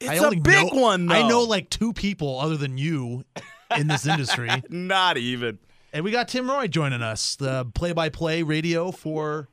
It's I a only big know, one, though. I know like two people other than you in this industry. Not even. And we got Tim Roye joining us, the play-by-play radio for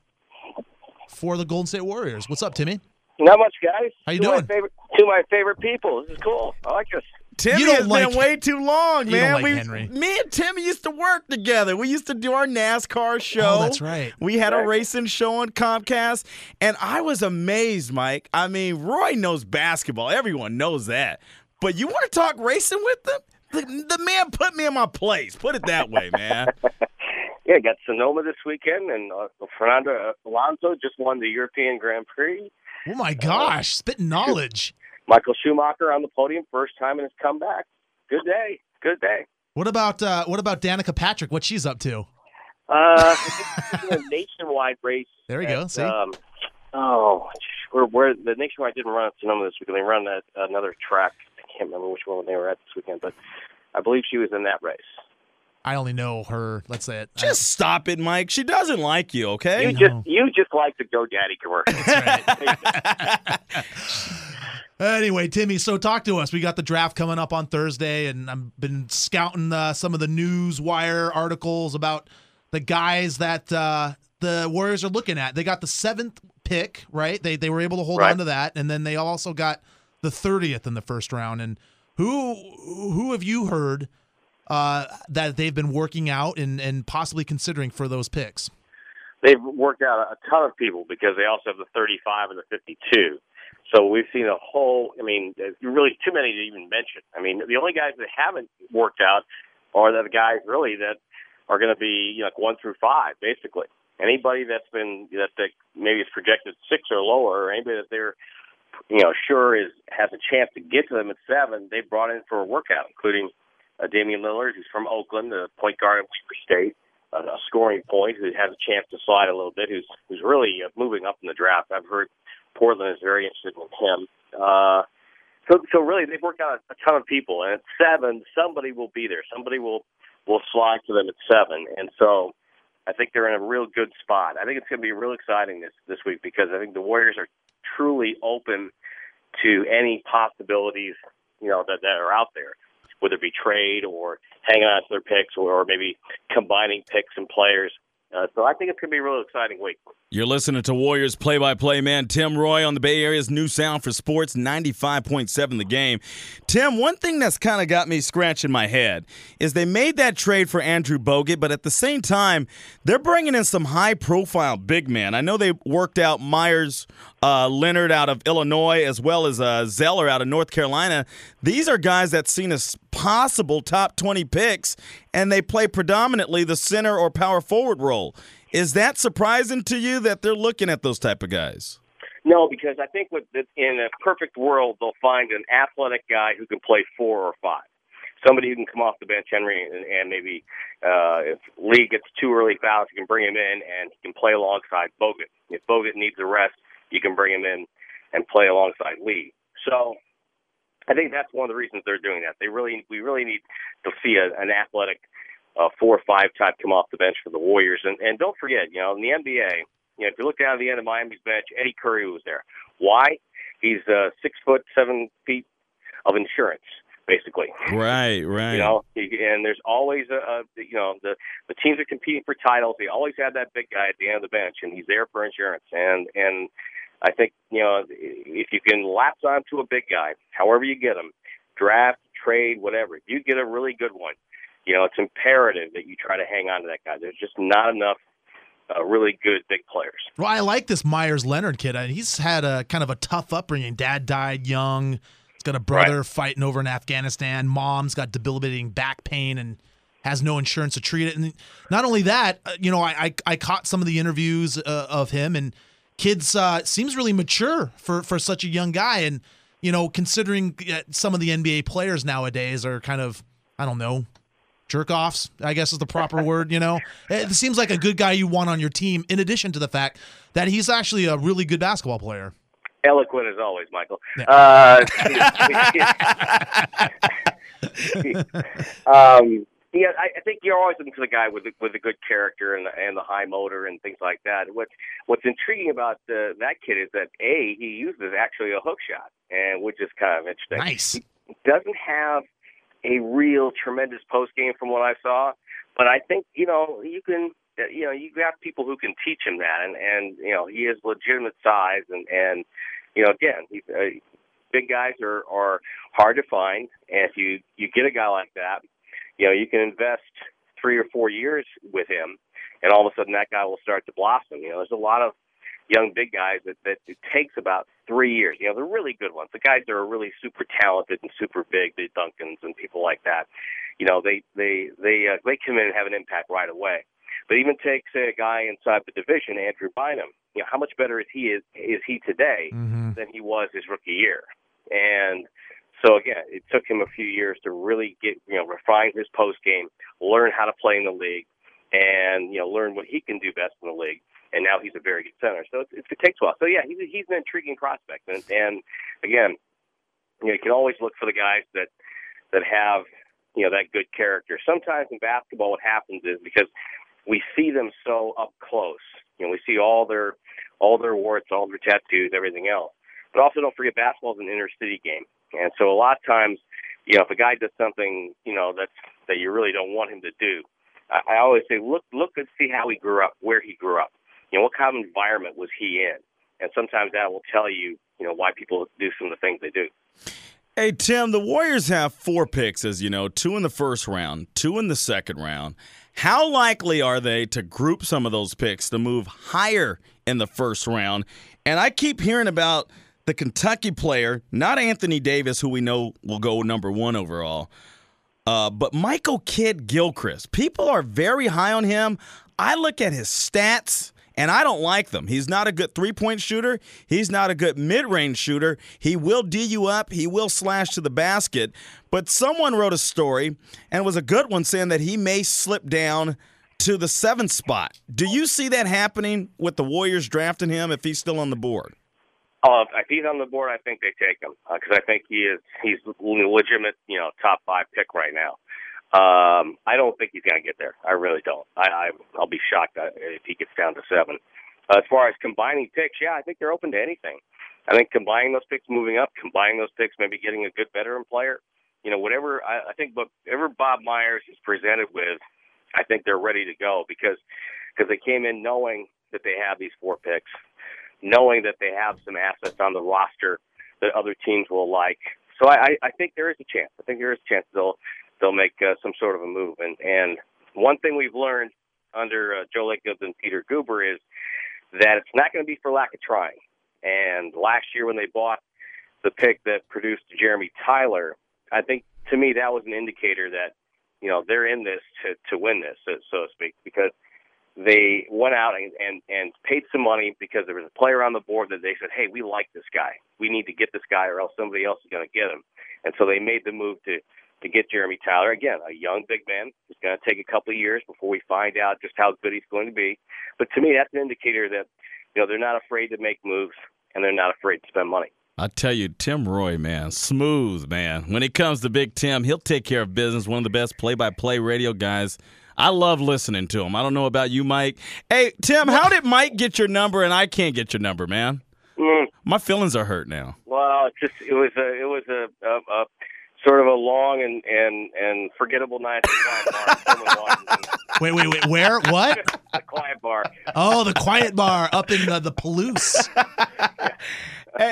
for the Golden State Warriors. What's up, Timmy? Not much, guys. How you two doing? Of my favorite, two of my favorite people. This is cool. I like this. Timmy You don't has like- been way too long, You man. don't like we, Henry. Me and Timmy used to work together. We used to do our NASCAR show. Oh, that's right. We had a racing show on Comcast, and I was amazed, Mike. I mean, Roye knows basketball. Everyone knows that. But you want to talk racing with them? The, the man put me in my place. Put it that way, man. Yeah, got Sonoma this weekend, and uh, Fernando Alonso just won the European Grand Prix. Oh my gosh, spitting knowledge. Michael Schumacher on the podium, first time in his comeback. Good day. Good day. What about uh, what about Danica Patrick? What she's up to? Uh, a nationwide race. There we go. See? Um, oh, where, where the nationwide didn't run at Sonoma this weekend. They run at another track. I can't remember which one they were at this weekend, but I believe she was in that race. I only know her. Let's say it. I- Just stop it, Mike. She doesn't like you, okay? You know. just you just like the GoDaddy commercial. Anyway, Timmy, so talk to us. We got the draft coming up on Thursday, and I've been scouting uh, some of the news wire articles about the guys that uh, the Warriors are looking at. They got the seventh pick, right? They they were able to hold Right. on to that, and then they also got the thirtieth in the first round. And who who have you heard uh, that they've been working out and and possibly considering for those picks? They've worked out a ton of people because they also have the 35 and the 52. So we've seen a whole. I mean, really too many to even mention. I mean, the only guys that haven't worked out are the guys really that are going to be you know, like one through five, basically. Anybody that's been that, maybe is projected six or lower, or anybody that they're you know sure is has a chance to get to them at seven, they brought in for a workout, including uh, Damian Lillard, who's from Oakland, the point guard at Weber State, uh, a scoring point who has a chance to slide a little bit, who's who's really uh, moving up in the draft. I've heard Portland is very interested in him. Uh, so, so really, they've worked out a, ton of people, and at seven, somebody will be there. Somebody will will slide to them at seven, and so I think they're in a real good spot. I think it's going to be real exciting this this week because I think the Warriors are truly open to any possibilities you know that that are out there, whether it be trade or hanging on to their picks or, or maybe combining picks and players. Uh, so I think it's going to be a real exciting week. You're listening to Warriors play by play man Tim Roye on the Bay Area's new sound for sports 95.7 the game. Tim, one thing that's kind of got me scratching my head is they made that trade for Andrew Bogut, but at the same time, they're bringing in some high profile big men. I know they worked out Meyers uh, Leonard out of Illinois as well as uh, Zeller out of North Carolina. These are guys that seen as possible top 20 picks, and they play predominantly the center or power forward role. Is that surprising to you that they're looking at those type of guys? No, because I think with in a perfect world they'll find an athletic guy who can play four or five. Somebody who can come off the bench, Henry, and, and maybe uh, if Lee gets too early fouls, you can bring him in and he can play alongside Bogut. If Bogut needs a rest, you can bring him in and play alongside Lee. So I think that's one of the reasons they're doing that. They really, we really need to see a, an athletic uh, four or five type come off the bench for the Warriors. And, and don't forget, you know, in the NBA, you know, if you look down at the end of Miami's bench, Eddie Curry was there. Why? He's uh, six foot seven feet of insurance, basically. Right, right. You know, and there's always a, a you know the the teams are competing for titles. They always have that big guy at the end of the bench, and he's there for insurance. And and I think you know if you can latch on to a big guy, however you get him, draft, trade, whatever. If you get a really good one, you know it's imperative that you try to hang on to that guy. There's just not enough uh, really good big players. Well, I like this Meyers Leonard kid. Uh, He's had a kind of a tough upbringing. Dad died young. He's got a brother fighting over in Afghanistan. Mom's got debilitating back pain and has no insurance to treat it. And not only that, uh, you know, I I, I caught some of the interviews uh, of him, and kids uh, seems really mature for for such a young guy. And you know, considering uh, some of the NBA players nowadays are kind of I don't know jerk offs, I guess is the proper word, you know? It seems like a good guy you want on your team, in addition to the fact that he's actually a really good basketball player. Eloquent as always, Michael. Yeah. Uh, um, Yeah, I, I think you're always looking for the guy with a, with a good character and the, and the high motor and things like that. What's What's intriguing about uh, that kid is that a he uses actually a hook shot, and which is kind of interesting. Nice. He doesn't have a real tremendous post game from what I saw, but I think you know you can you know you have people who can teach him that, and and you know he is legitimate size, and and you know again he's. Uh, big guys are are hard to find, and if you you get a guy like that, you know, you can invest three or four years with him, and all of a sudden that guy will start to blossom. You know, there's a lot of young big guys that that it takes about three years. You know, they're really good ones. The guys that are really super talented and super big, the Duncans and people like that. You know, they they they uh, they come in and have an impact right away. But even take say a guy inside the division, Andrew Bynum. You know, how much better is he is is he today mm-hmm. than he was his rookie year? And so again, it took him a few years to really get you know refine his post game, learn how to play in the league, and you know learn what he can do best in the league. And now he's a very good center. So it's, it's, it takes a while. So yeah, he's he's an intriguing prospect. And, and again, you know, you can always look for the guys that that have you know that good character. Sometimes in basketball, what happens is because we see them so up close. You know, we see all their all their warts, all their tattoos, everything else. But also don't forget basketball is an inner city game. And so a lot of times, you know, if a guy does something, you know, that's that you really don't want him to do, I, I always say look look and see how he grew up, where he grew up. You know, what kind of environment was he in? And sometimes that will tell you, you know, why people do some of the things they do. Hey, Tim, the Warriors have four picks, as you know, two in the first round, two in the second round. How likely are they to group some of those picks to move higher in the first round? And I keep hearing about the Kentucky player, not Anthony Davis, who we know will go number one overall, uh, but Michael Kidd Gilchrist. People are very high on him. I look at his stats and I don't like them. He's not a good three point shooter. He's not a good mid range shooter. He will D you up, he will slash to the basket. But someone wrote a story, and was a good one, saying that he may slip down to the seventh spot. Do you see that happening with the Warriors drafting him if he's still on the board? Oh, if he's on the board, I think they take him because uh, I think he is he's legitimate, you know, top five pick right now. Um, I don't think he's going to get there. I really don't. I, I I'll be shocked uh, if he gets down to seven. Uh, as far as combining picks, yeah, I think they're open to anything. I think combining those picks, moving up, combining those picks, maybe getting a good veteran player, you know, whatever. I, I think whatever Bob Myers is presented with, I think they're ready to go because because they came in knowing that they have these four picks knowing that they have some assets on the roster that other teams will like. So I, I think there is a chance. I think there is a chance they'll they'll make uh, some sort of a move. And and one thing we've learned under uh, Joe Lacob and Peter Guber is that it's not going to be for lack of trying. And last year when they bought the pick that produced Jeremy Tyler, I think to me that was an indicator that you know they're in this to to win this, so, so to speak, because they went out and, and, and paid some money because there was a player on the board that they said, hey, we like this guy. We need to get this guy or else somebody else is going to get him. And so they made the move to, to get Jeremy Tyler. Again, a young big man. It's going to take a couple of years before we find out just how good he's going to be. But to me, that's an indicator that, you know, they're not afraid to make moves and they're not afraid to spend money. I tell you, Tim Roye, man, smooth, man. When it comes to Big Tim, he'll take care of business. One of the best play by play radio guys I love listening to him. I don't know about you, Mike. Hey, Tim, how did Mike get your number and I can't get your number, man? Mm. My feelings are hurt now. Well, it's just it was a it was a, a, a sort of a long and and and forgettable night at the quiet bar. wait, wait, wait. Where? What? the quiet bar. Oh, the quiet bar up in the, the Palouse.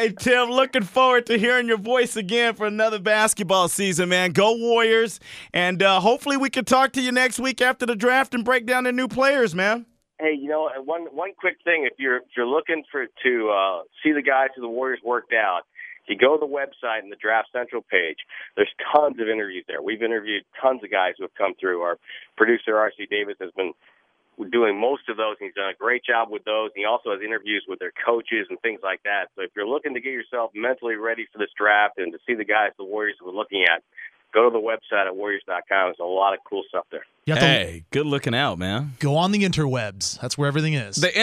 Hey, Tim, looking forward to hearing your voice again for another basketball season, man. Go Warriors. And uh, hopefully we can talk to you next week after the draft and break down the new players, man. Hey, you know, one one quick thing. If you're if you're looking for to uh, see the guys who the Warriors worked out, you go to the website and the Draft Central page, there's tons of interviews there. We've interviewed tons of guys who have come through. Our producer, R.C. Davis, has been doing most of those. He's done a great job with those. He also has interviews with their coaches and things like that. So if you're looking to get yourself mentally ready for this draft and to see the guys the Warriors were looking at, go to the website at warriors.com. There's a lot of cool stuff there. Hey, good looking out, man. Go on the interwebs. That's where everything is. The